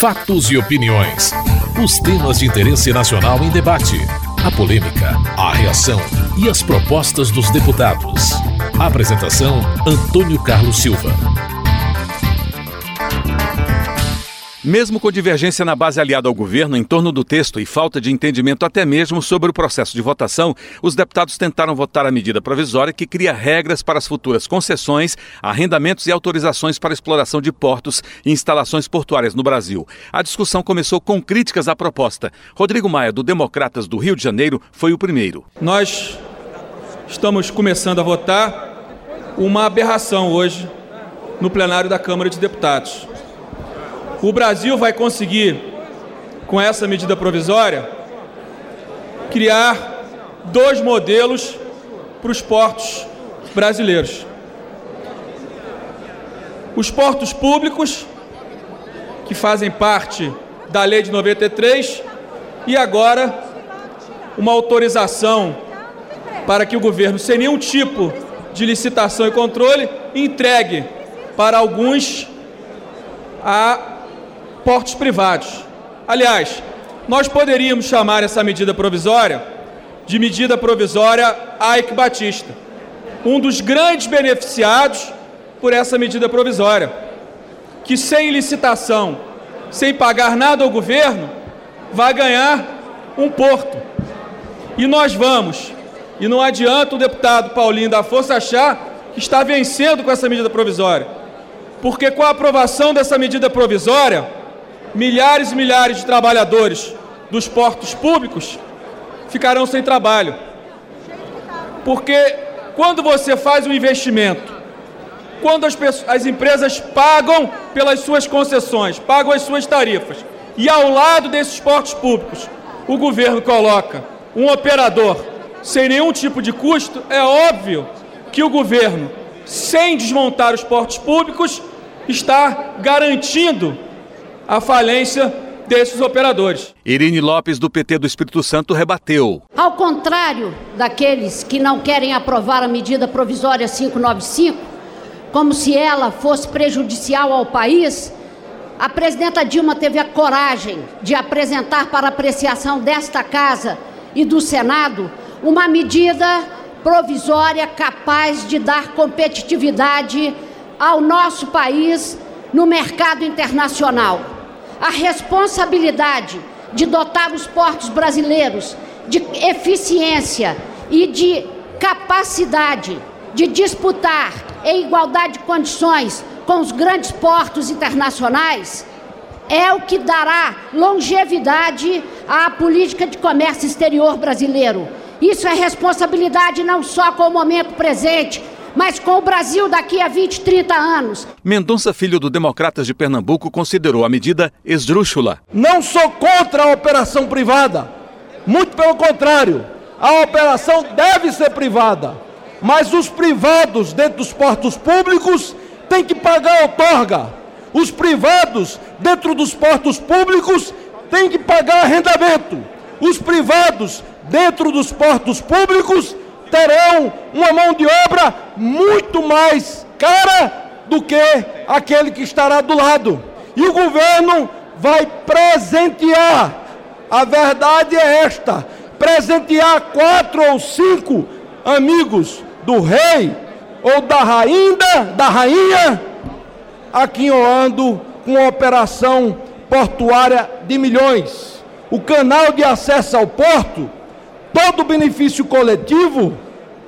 Fatos e opiniões. Os temas de interesse nacional em debate. A polêmica, a reação e as propostas dos deputados. Apresentação: Antônio Carlos Silva. Mesmo com divergência na base aliada ao governo em torno do texto e falta de entendimento até mesmo sobre o processo de votação, os deputados tentaram votar a medida provisória que cria regras para as futuras concessões, arrendamentos e autorizações para exploração de portos e instalações portuárias no Brasil. A discussão começou com críticas à proposta. Rodrigo Maia, do Democratas do Rio de Janeiro, foi o primeiro. Nós estamos começando a votar uma aberração hoje no plenário da Câmara de Deputados o Brasil vai conseguir, com essa medida provisória, criar dois modelos para os portos brasileiros. Os portos públicos, que fazem parte da lei de 93, e agora uma autorização para que o governo, sem nenhum tipo de licitação e controle, entregue para alguns a portos privados. Aliás, nós poderíamos chamar essa medida provisória de medida provisória Ike Batista, um dos grandes beneficiados por essa medida provisória, que sem licitação, sem pagar nada ao governo, vai ganhar um porto. E nós vamos, e não adianta o deputado Paulinho da Força achar que está vencendo com essa medida provisória, porque com a aprovação dessa medida provisória, milhares e milhares de trabalhadores dos portos públicos ficarão sem trabalho. Porque quando você faz um investimento, quando as, pessoas, as empresas pagam pelas suas concessões, pagam as suas tarifas, e ao lado desses portos públicos, o governo coloca um operador sem nenhum tipo de custo, é óbvio que o governo, sem desmontar os portos públicos, está garantindo a falência desses operadores. Irine Lopes, do PT do Espírito Santo, rebateu. Ao contrário daqueles que não querem aprovar a medida provisória 595, como se ela fosse prejudicial ao país, a presidenta Dilma teve a coragem de apresentar para apreciação desta casa e do Senado uma medida provisória capaz de dar competitividade ao nosso país no mercado internacional a responsabilidade de dotar os portos brasileiros de eficiência e de capacidade de disputar em igualdade de condições com os grandes portos internacionais é o que dará longevidade à política de comércio exterior brasileiro. Isso é responsabilidade não só com o momento presente, mas com o Brasil daqui a 20, 30 anos. Mendonça Filho do Democratas de Pernambuco considerou a medida esdrúxula. Não sou contra a operação privada, muito pelo contrário, a operação deve ser privada, mas os privados dentro dos portos públicos têm que pagar a outorga. Os privados dentro dos portos públicos têm que pagar arrendamento. Os privados dentro dos portos públicos terão uma mão de obra muito mais cara do que aquele que estará do lado. E o governo vai presentear, a verdade é esta: presentear quatro ou cinco amigos do rei ou da rainha, da rainha, aquinhoando com uma operação portuária de milhões. O canal de acesso ao porto todo benefício coletivo,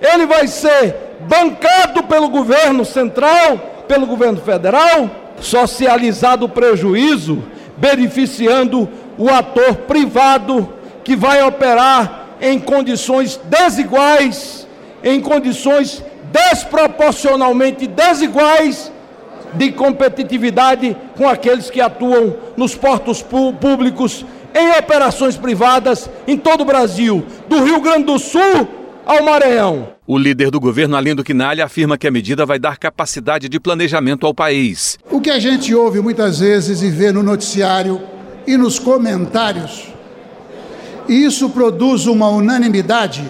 ele vai ser bancado pelo governo central, pelo governo federal, socializado o prejuízo, beneficiando o ator privado que vai operar em condições desiguais, em condições desproporcionalmente desiguais de competitividade com aqueles que atuam nos portos públicos em operações privadas em todo o Brasil, do Rio Grande do Sul ao Maranhão. O líder do governo, Alindo Quinalha, afirma que a medida vai dar capacidade de planejamento ao país. O que a gente ouve muitas vezes e vê no noticiário e nos comentários, e isso produz uma unanimidade,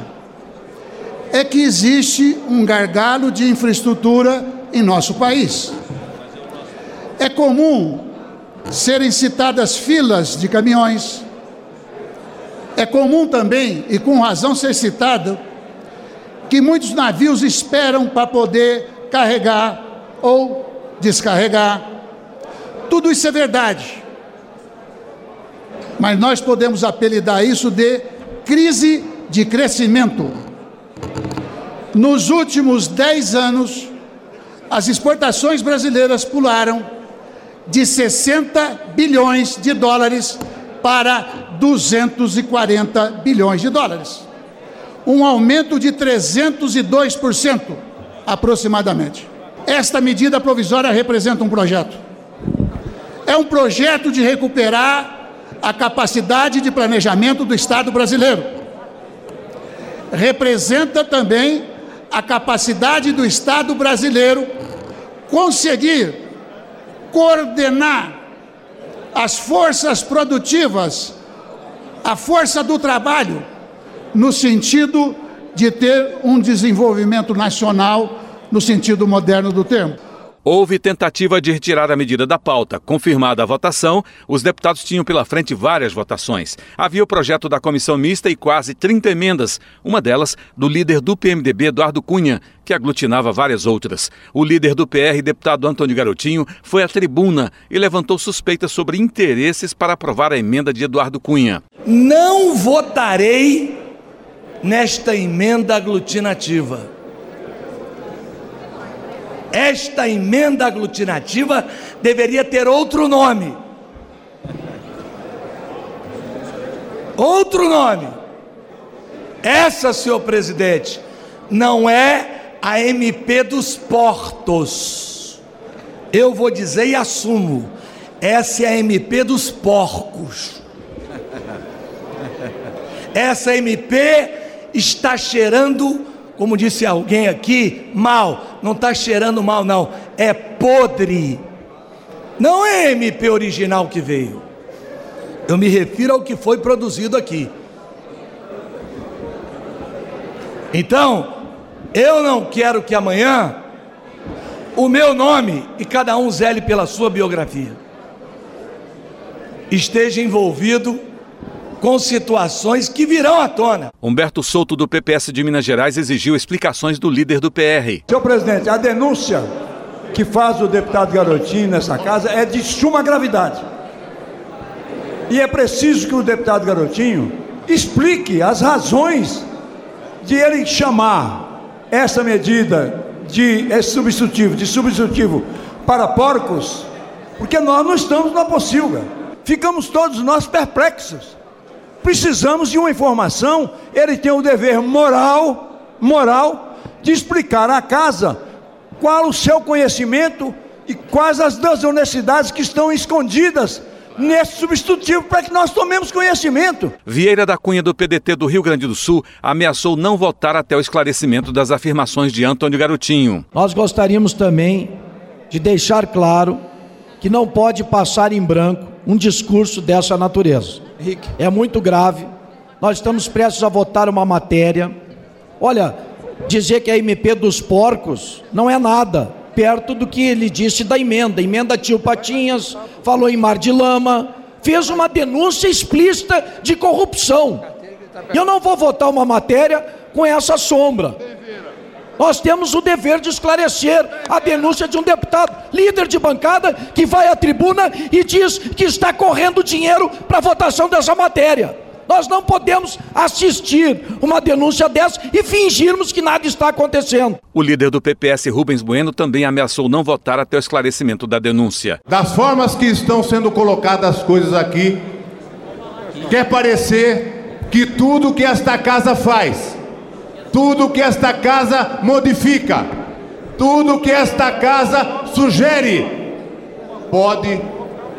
é que existe um gargalo de infraestrutura em nosso país. É comum serem citadas filas de caminhões. É comum também, e com razão ser citado, que muitos navios esperam para poder carregar ou descarregar. Tudo isso é verdade. Mas nós podemos apelidar isso de crise de crescimento. Nos últimos 10 anos, as exportações brasileiras pularam de 60 bilhões de dólares para 240 bilhões de dólares. Um aumento de 302% aproximadamente. Esta medida provisória representa um projeto. É um projeto de recuperar a capacidade de planejamento do Estado brasileiro. Representa também a capacidade do Estado brasileiro conseguir coordenar as forças produtivas, a força do trabalho, no sentido de ter um desenvolvimento nacional, no sentido moderno do termo. Houve tentativa de retirar a medida da pauta. Confirmada a votação, os deputados tinham pela frente várias votações. Havia o projeto da comissão mista e quase 30 emendas, uma delas do líder do PMDB, Eduardo Cunha, que aglutinava várias outras. O líder do PR, deputado Antônio Garotinho, foi à tribuna e levantou suspeitas sobre interesses para aprovar a emenda de Eduardo Cunha. Não votarei nesta emenda aglutinativa esta emenda aglutinativa deveria ter outro nome. Outro nome. Essa, senhor presidente, não é a MP dos portos. Eu vou dizer e assumo. Essa é a MP dos porcos. Essa MP está cheirando como disse alguém aqui, mal, não está cheirando mal, não, é podre. Não é MP original que veio. Eu me refiro ao que foi produzido aqui. Então, eu não quero que amanhã o meu nome e cada um zele pela sua biografia esteja envolvido com situações que virão à tona. Humberto Souto, do PPS de Minas Gerais, exigiu explicações do líder do PR. Senhor presidente, a denúncia que faz o deputado Garotinho nessa casa é de suma gravidade. E é preciso que o deputado Garotinho explique as razões de ele chamar essa medida de esse substitutivo, de substitutivo para porcos, porque nós não estamos na pocilga. Ficamos todos nós perplexos. Precisamos de uma informação, ele tem o dever moral, moral, de explicar à casa qual o seu conhecimento e quais as desonestidades que estão escondidas nesse substitutivo para que nós tomemos conhecimento. Vieira da Cunha do PDT do Rio Grande do Sul ameaçou não votar até o esclarecimento das afirmações de Antônio Garotinho. Nós gostaríamos também de deixar claro que não pode passar em branco um discurso dessa natureza. É muito grave. Nós estamos prestes a votar uma matéria. Olha, dizer que a MP dos porcos não é nada perto do que ele disse da emenda. Emenda Tio Patinhas, falou em mar de lama, fez uma denúncia explícita de corrupção. Eu não vou votar uma matéria com essa sombra. Nós temos o dever de esclarecer a denúncia de um deputado, líder de bancada, que vai à tribuna e diz que está correndo dinheiro para a votação dessa matéria. Nós não podemos assistir uma denúncia dessa e fingirmos que nada está acontecendo. O líder do PPS, Rubens Bueno, também ameaçou não votar até o esclarecimento da denúncia. Das formas que estão sendo colocadas as coisas aqui, quer parecer que tudo que esta casa faz tudo que esta casa modifica, tudo que esta casa sugere, pode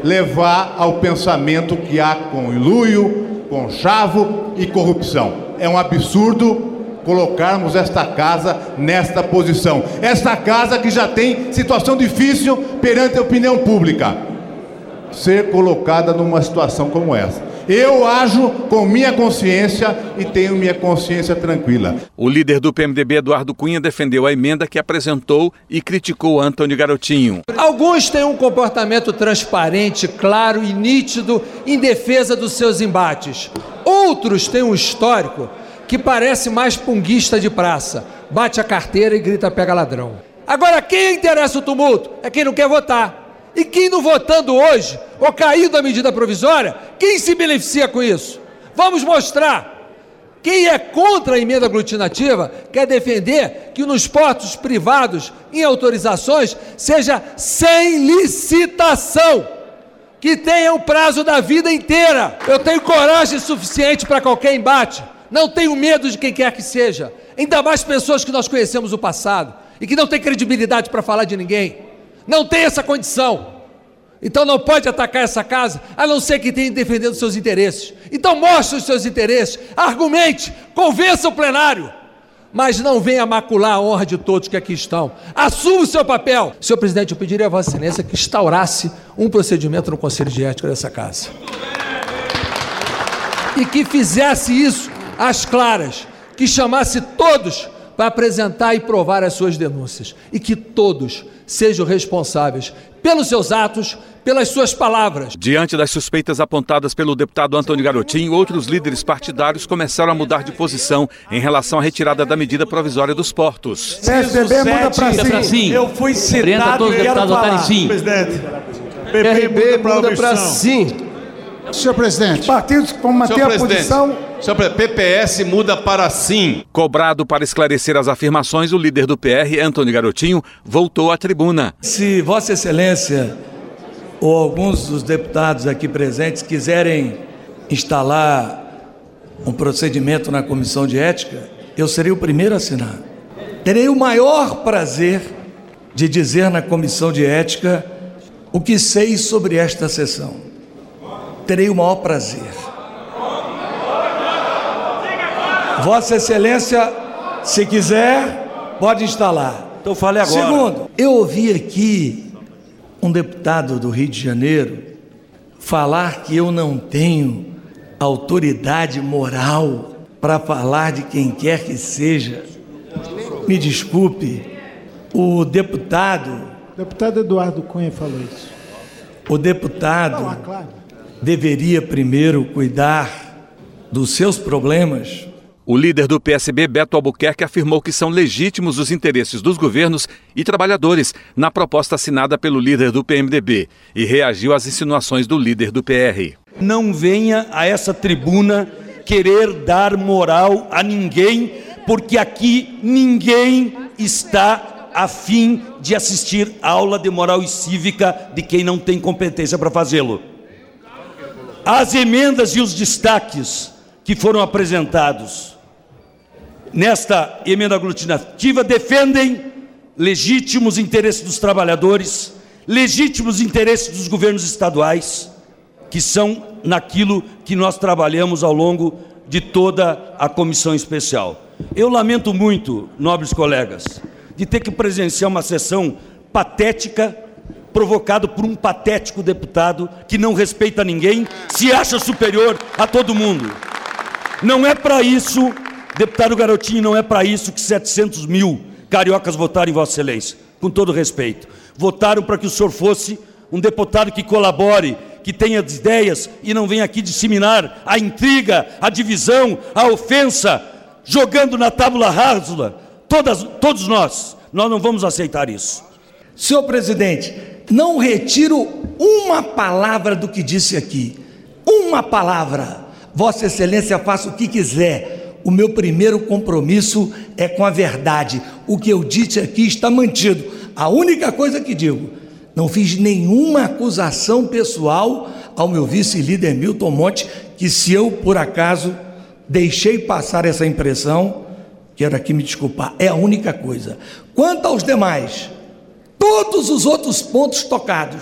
levar ao pensamento que há conluio, conchavo e corrupção. É um absurdo colocarmos esta casa nesta posição. Esta casa que já tem situação difícil perante a opinião pública, ser colocada numa situação como essa. Eu ajo com minha consciência e tenho minha consciência tranquila. O líder do PMDB, Eduardo Cunha, defendeu a emenda que apresentou e criticou Antônio Garotinho. Alguns têm um comportamento transparente, claro e nítido em defesa dos seus embates. Outros têm um histórico que parece mais punguista de praça. Bate a carteira e grita pega ladrão. Agora, quem interessa o tumulto é quem não quer votar. E quem não votando hoje, ou caiu da medida provisória, quem se beneficia com isso? Vamos mostrar. Quem é contra a emenda aglutinativa quer defender que nos portos privados, em autorizações, seja sem licitação, que tenha o prazo da vida inteira. Eu tenho coragem suficiente para qualquer embate, não tenho medo de quem quer que seja, ainda mais pessoas que nós conhecemos o passado e que não têm credibilidade para falar de ninguém não tem essa condição. Então não pode atacar essa casa, a não ser que tenha defendendo seus interesses. Então mostre os seus interesses, argumente, convença o plenário. Mas não venha macular a honra de todos que aqui estão. Assuma o seu papel. Senhor presidente, eu pediria a Vossa Excelência que instaurasse um procedimento no Conselho de Ética dessa casa. E que fizesse isso às claras, que chamasse todos para apresentar e provar as suas denúncias. E que todos sejam responsáveis pelos seus atos, pelas suas palavras. Diante das suspeitas apontadas pelo deputado Antônio Garotinho, outros líderes partidários começaram a mudar de posição em relação à retirada da medida provisória dos portos. PSDB muda para sim. Eu fui citado todos os deputados votarem sim. Presidente. PRB muda para sim. Senhor presidente. Os partidos que vão manter a posição Senhor PPS muda para sim. Cobrado para esclarecer as afirmações, o líder do PR, Antônio Garotinho, voltou à tribuna. Se Vossa Excelência ou alguns dos deputados aqui presentes quiserem instalar um procedimento na comissão de ética, eu serei o primeiro a assinar. Terei o maior prazer de dizer na comissão de ética o que sei sobre esta sessão. Terei o maior prazer. Vossa Excelência, se quiser, pode instalar. Então fale agora. Segundo, eu ouvi aqui um deputado do Rio de Janeiro falar que eu não tenho autoridade moral para falar de quem quer que seja. Me desculpe, o deputado. O deputado Eduardo Cunha falou isso. O deputado não, claro. Deveria primeiro cuidar dos seus problemas o líder do PSB, Beto Albuquerque, afirmou que são legítimos os interesses dos governos e trabalhadores na proposta assinada pelo líder do PMDB e reagiu às insinuações do líder do PR. Não venha a essa tribuna querer dar moral a ninguém, porque aqui ninguém está a fim de assistir aula de moral e cívica de quem não tem competência para fazê-lo. As emendas e os destaques que foram apresentados nesta emenda aglutinativa defendem legítimos interesses dos trabalhadores, legítimos interesses dos governos estaduais, que são naquilo que nós trabalhamos ao longo de toda a comissão especial. Eu lamento muito, nobres colegas, de ter que presenciar uma sessão patética provocado por um patético deputado que não respeita ninguém, se acha superior a todo mundo. Não é para isso Deputado Garotinho, não é para isso que 700 mil cariocas votaram em Vossa Excelência, com todo respeito. Votaram para que o senhor fosse um deputado que colabore, que tenha ideias e não venha aqui disseminar a intriga, a divisão, a ofensa, jogando na tábula rasa. Todos nós, nós não vamos aceitar isso. Senhor presidente, não retiro uma palavra do que disse aqui. Uma palavra. Vossa Excelência faça o que quiser o meu primeiro compromisso é com a verdade. O que eu disse aqui está mantido. A única coisa que digo, não fiz nenhuma acusação pessoal ao meu vice-líder Milton Monte, que se eu, por acaso, deixei passar essa impressão, quero aqui me desculpar, é a única coisa. Quanto aos demais, todos os outros pontos tocados,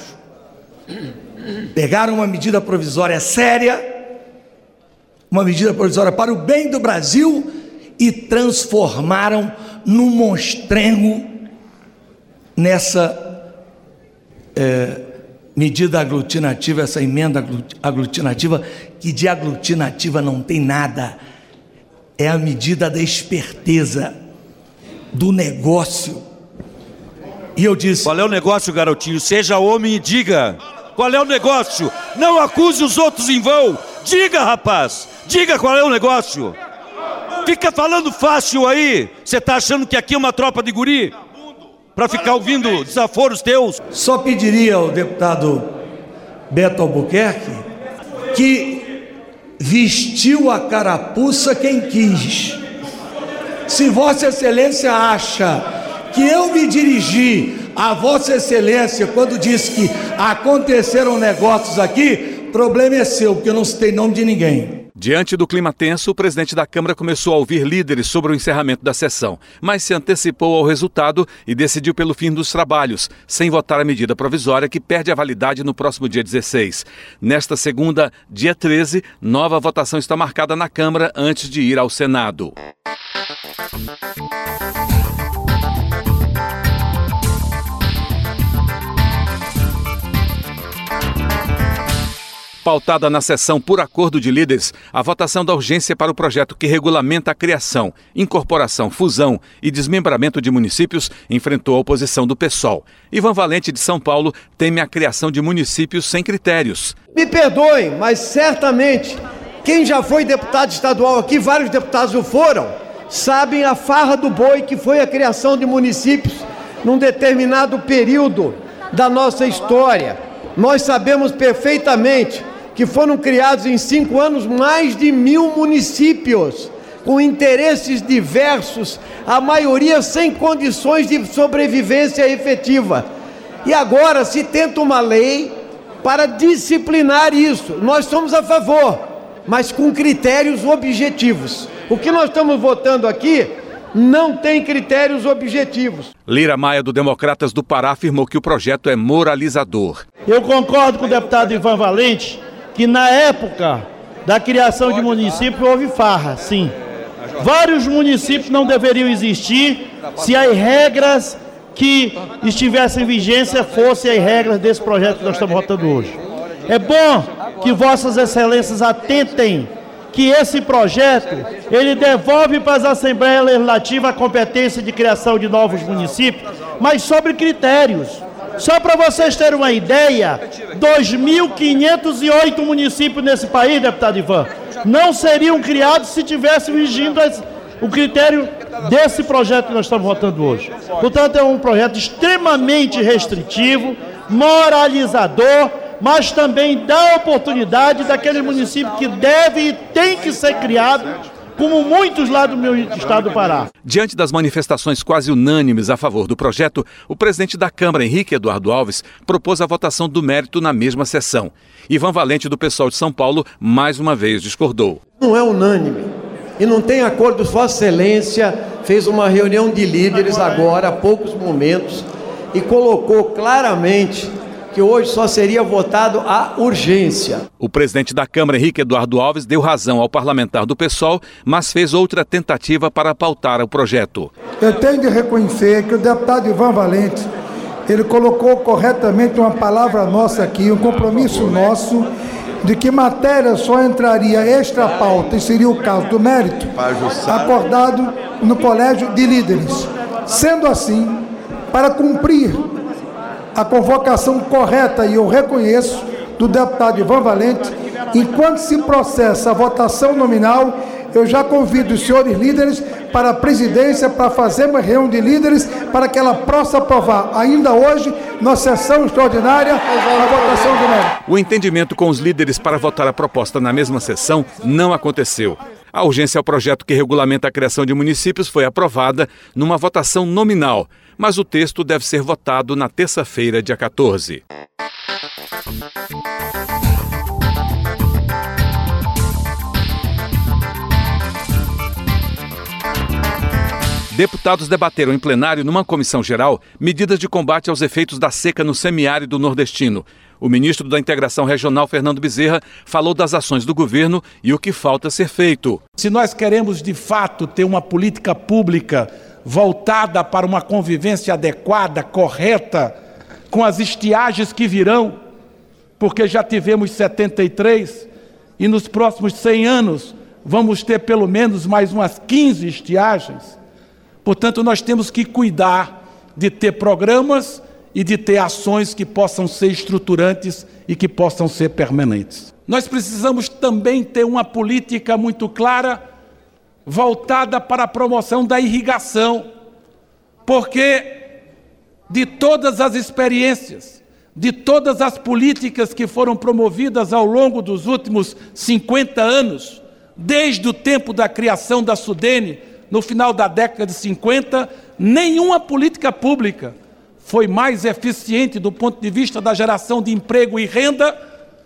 pegaram uma medida provisória séria, uma medida provisória para o bem do Brasil e transformaram num monstrengo nessa é, medida aglutinativa, essa emenda aglutinativa, que de aglutinativa não tem nada. É a medida da esperteza, do negócio. E eu disse: Qual é o negócio, garotinho? Seja homem e diga. Qual é o negócio? Não acuse os outros em vão. Diga, rapaz. Diga qual é o negócio. Fica falando fácil aí. Você está achando que aqui é uma tropa de guri? Para ficar ouvindo desaforos teus? Só pediria ao deputado Beto Albuquerque que vestiu a carapuça quem quis. Se Vossa Excelência acha que eu me dirigi a Vossa Excelência quando disse que aconteceram negócios aqui, problema é seu, porque eu não citei nome de ninguém. Diante do clima tenso, o presidente da Câmara começou a ouvir líderes sobre o encerramento da sessão, mas se antecipou ao resultado e decidiu pelo fim dos trabalhos, sem votar a medida provisória que perde a validade no próximo dia 16. Nesta segunda, dia 13, nova votação está marcada na Câmara antes de ir ao Senado. Pautada na sessão por acordo de líderes, a votação da urgência para o projeto que regulamenta a criação, incorporação, fusão e desmembramento de municípios enfrentou a oposição do PSOL. Ivan Valente, de São Paulo, teme a criação de municípios sem critérios. Me perdoem, mas certamente quem já foi deputado estadual aqui, vários deputados o foram, sabem a farra do boi que foi a criação de municípios num determinado período da nossa história. Nós sabemos perfeitamente que foram criados em cinco anos mais de mil municípios, com interesses diversos, a maioria sem condições de sobrevivência efetiva. E agora se tenta uma lei para disciplinar isso. Nós somos a favor, mas com critérios objetivos. O que nós estamos votando aqui não tem critérios objetivos. Lira Maia, do Democratas do Pará, afirmou que o projeto é moralizador. Eu concordo com o deputado Ivan Valente que na época da criação de município houve farra, sim. Vários municípios não deveriam existir se as regras que estivessem em vigência fossem as regras desse projeto que nós estamos votando hoje. É bom que vossas excelências atentem que esse projeto ele devolve para as Assembleias Legislativas a competência de criação de novos municípios, mas sobre critérios. Só para vocês terem uma ideia, 2.508 municípios nesse país, deputado Ivan, não seriam criados se tivessem vigindo o critério desse projeto que nós estamos votando hoje. Portanto, é um projeto extremamente restritivo, moralizador, mas também dá oportunidade daquele município que deve e tem que ser criado como muitos lá do meu estado do Pará. Diante das manifestações quase unânimes a favor do projeto, o presidente da Câmara, Henrique Eduardo Alves, propôs a votação do mérito na mesma sessão. Ivan Valente, do pessoal de São Paulo, mais uma vez discordou. Não é unânime. E não tem acordo. Vossa Excelência fez uma reunião de líderes agora, há poucos momentos, e colocou claramente que hoje só seria votado a urgência. O presidente da Câmara, Henrique Eduardo Alves, deu razão ao parlamentar do PSOL, mas fez outra tentativa para pautar o projeto. Eu tenho de reconhecer que o deputado Ivan Valente, ele colocou corretamente uma palavra nossa aqui, um compromisso nosso de que matéria só entraria extra pauta, e seria o caso do mérito, acordado no colégio de líderes. Sendo assim, para cumprir a convocação correta, e eu reconheço, do deputado Ivan Valente. Enquanto se processa a votação nominal, eu já convido os senhores líderes para a presidência para fazer uma reunião de líderes para que ela possa aprovar ainda hoje, na sessão extraordinária, a votação do mérito. O entendimento com os líderes para votar a proposta na mesma sessão não aconteceu. A urgência ao projeto que regulamenta a criação de municípios foi aprovada numa votação nominal, mas o texto deve ser votado na terça-feira, dia 14. Deputados debateram em plenário, numa comissão geral, medidas de combate aos efeitos da seca no semiárido nordestino. O ministro da Integração Regional, Fernando Bezerra, falou das ações do governo e o que falta ser feito. Se nós queremos, de fato, ter uma política pública voltada para uma convivência adequada, correta, com as estiagens que virão, porque já tivemos 73 e nos próximos 100 anos vamos ter pelo menos mais umas 15 estiagens. Portanto, nós temos que cuidar de ter programas e de ter ações que possam ser estruturantes e que possam ser permanentes. Nós precisamos também ter uma política muito clara voltada para a promoção da irrigação, porque de todas as experiências, de todas as políticas que foram promovidas ao longo dos últimos 50 anos, desde o tempo da criação da Sudene, no final da década de 50, nenhuma política pública foi mais eficiente do ponto de vista da geração de emprego e renda,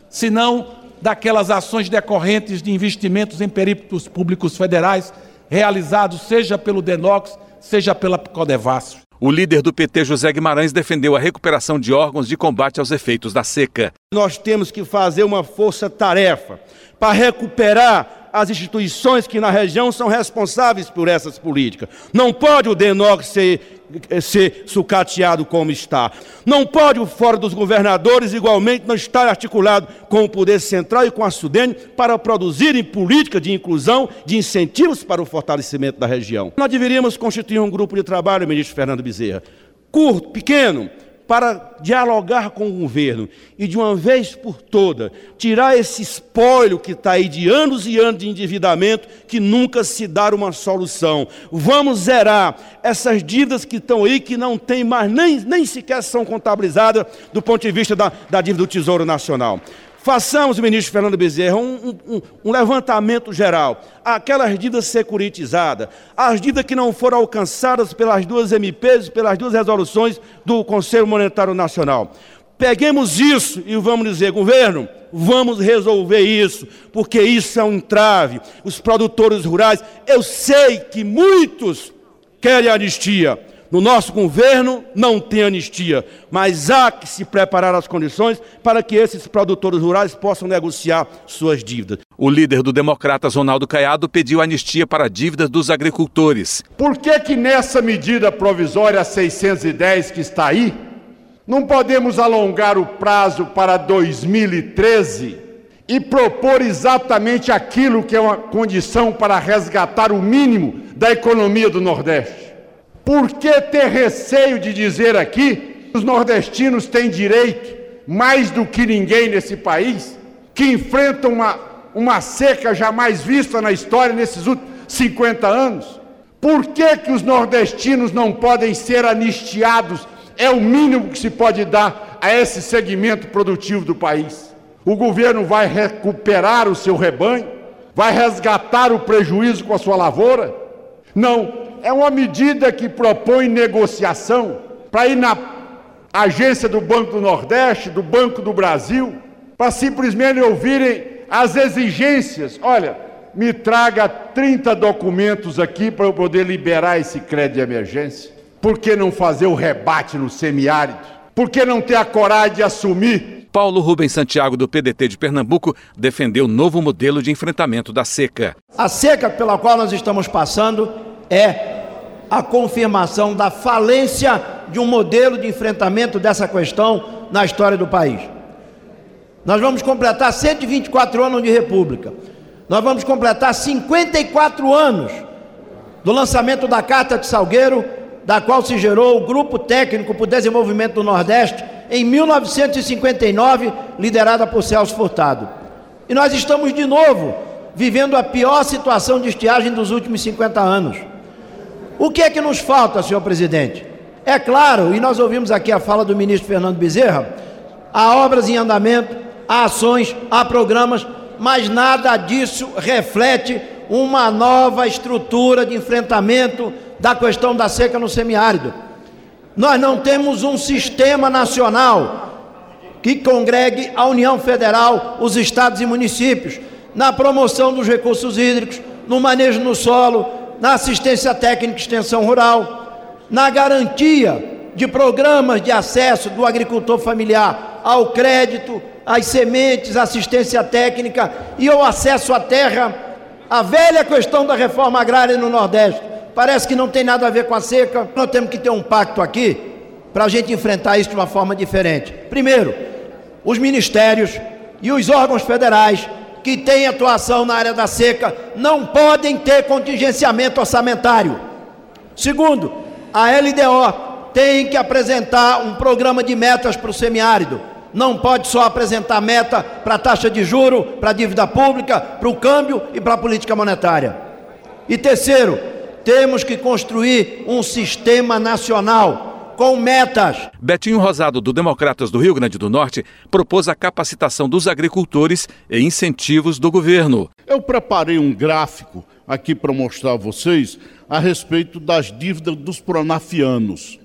senão daquelas ações decorrentes de investimentos em perímetros públicos federais realizados seja pelo Denox, seja pela Codevasf. O líder do PT, José Guimarães, defendeu a recuperação de órgãos de combate aos efeitos da seca. Nós temos que fazer uma força-tarefa para recuperar as instituições que na região são responsáveis por essas políticas. Não pode o DENOC ser, eh, ser sucateado como está. Não pode o Fórum dos Governadores, igualmente, não estar articulado com o Poder Central e com a Sudene para produzirem política de inclusão, de incentivos para o fortalecimento da região. Nós deveríamos constituir um grupo de trabalho, ministro Fernando Bezerra, curto, pequeno, para dialogar com o governo e, de uma vez por toda, tirar esse espólio que está aí de anos e anos de endividamento que nunca se dá uma solução. Vamos zerar essas dívidas que estão aí, que não tem mais, nem, nem sequer são contabilizadas do ponto de vista da, da dívida do Tesouro Nacional. Façamos, ministro Fernando Bezerra, um, um, um, levantamento geral. Aquelas dívidas securitizadas, as dívidas que não foram alcançadas pelas duas MPs, pelas duas resoluções do Conselho Monetário Nacional. Peguemos isso e vamos dizer, governo, vamos resolver isso, porque isso é um entrave. Os produtores rurais, eu sei que muitos querem anistia, no nosso governo não tem anistia, mas há que se preparar as condições para que esses produtores rurais possam negociar suas dívidas. O líder do Democratas, Ronaldo Caiado, pediu anistia para dívidas dos agricultores. Por que que nessa medida provisória 610 que está aí, não podemos alongar o prazo para 2013 e propor exatamente aquilo que é uma condição para resgatar o mínimo da economia do Nordeste? Por que ter receio de dizer aqui que os nordestinos têm direito, mais do que ninguém nesse país, que enfrentam uma, uma seca jamais vista na história nesses últimos 50 anos? Por que, que os nordestinos não podem ser anistiados? É o mínimo que se pode dar a esse segmento produtivo do país. O governo vai recuperar o seu rebanho? Vai resgatar o prejuízo com a sua lavoura? Não, é uma medida que propõe negociação para ir na agência do Banco do Nordeste, do Banco do Brasil, para simplesmente ouvirem as exigências. Olha, me traga 30 documentos aqui para eu poder liberar esse crédito de emergência. Por que não fazer o rebate no semiárido? Por que não ter a coragem de assumir? Paulo Rubens Santiago, do PDT de Pernambuco, defendeu o novo modelo de enfrentamento da seca. A seca pela qual nós estamos passando é a confirmação da falência de um modelo de enfrentamento dessa questão na história do país. Nós vamos completar 124 anos de República. Nós vamos completar 54 anos do lançamento da Carta de Salgueiro, da qual se gerou o Grupo Técnico para o Desenvolvimento do Nordeste, em 1959, liderada por Celso Furtado. E nós estamos de novo vivendo a pior situação de estiagem dos últimos 50 anos. O que é que nos falta, senhor presidente? É claro, e nós ouvimos aqui a fala do ministro Fernando Bezerra, há obras em andamento, há ações, há programas, mas nada disso reflete uma nova estrutura de enfrentamento da questão da seca no semiárido. Nós não temos um sistema nacional que congregue a União Federal, os estados e municípios na promoção dos recursos hídricos, no manejo no solo, na assistência técnica e extensão rural, na garantia de programas de acesso do agricultor familiar ao crédito, às sementes, assistência técnica e ao acesso à terra. A velha questão da reforma agrária no Nordeste parece que não tem nada a ver com a seca. Nós temos que ter um pacto aqui para a gente enfrentar isso de uma forma diferente. Primeiro, os ministérios e os órgãos federais que têm atuação na área da seca não podem ter contingenciamento orçamentário. Segundo, a LDO tem que apresentar um programa de metas para o semiárido. Não pode só apresentar meta para a taxa de juro, para a dívida pública, para o câmbio e para a política monetária. E terceiro, temos que construir um sistema nacional com metas. Betinho Rosado, do Democratas do Rio Grande do Norte, propôs a capacitação dos agricultores e incentivos do governo. Eu preparei um gráfico aqui para mostrar a vocês a respeito das dívidas dos pronafianos.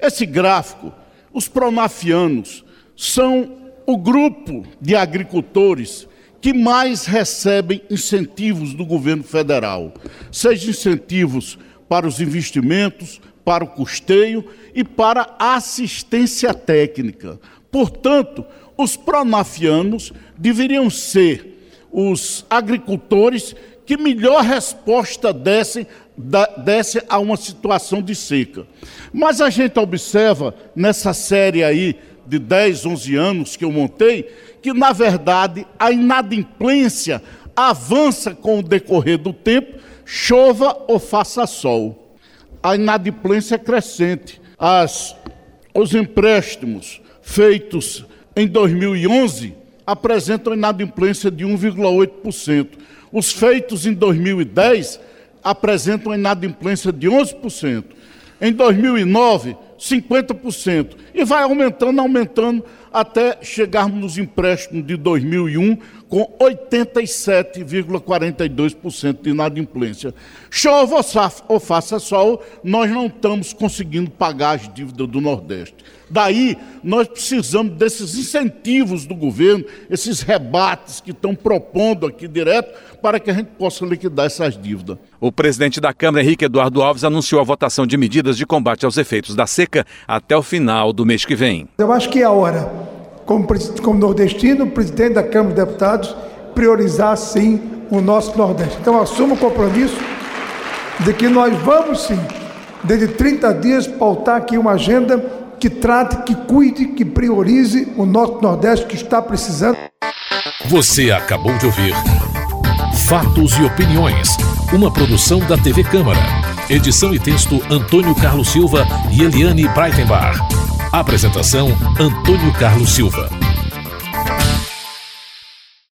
Esse gráfico, os pronafianos são o grupo de agricultores que mais recebem incentivos do governo federal, seja incentivos para os investimentos, para o custeio e para a assistência técnica. Portanto, os pronafianos deveriam ser os agricultores que melhor resposta dessem, desse a uma situação de seca. Mas a gente observa nessa série aí de 10, 11 anos que eu montei, que na verdade a inadimplência avança com o decorrer do tempo, chova ou faça sol a inadimplência crescente. As, os empréstimos feitos em 2011 apresentam inadimplência de 1,8%. Os feitos em 2010 apresentam inadimplência de 11%. Em 2009, 50%. E vai aumentando, aumentando, até chegarmos nos empréstimos de 2001 com 87,42% de inadimplência. Chova ou faça sol, nós não estamos conseguindo pagar as dívidas do Nordeste. Daí, nós precisamos desses incentivos do governo, esses rebates que estão propondo aqui direto, para que a gente possa liquidar essas dívidas. O presidente da Câmara, Henrique Eduardo Alves, anunciou a votação de medidas de combate aos efeitos da seca até o final do mês que vem. Eu acho que é a hora como, como nordestino, presidente da Câmara de Deputados, priorizar sim o nosso Nordeste. Então, assumo o compromisso de que nós vamos sim, desde 30 dias, pautar aqui uma agenda que trate, que cuide, que priorize o nosso Nordeste que está precisando. Você acabou de ouvir Fatos e Opiniões, uma produção da TV Câmara. Edição e texto Antônio Carlos Silva e Eliane Breitenbach. Apresentação: Antônio Carlos Silva.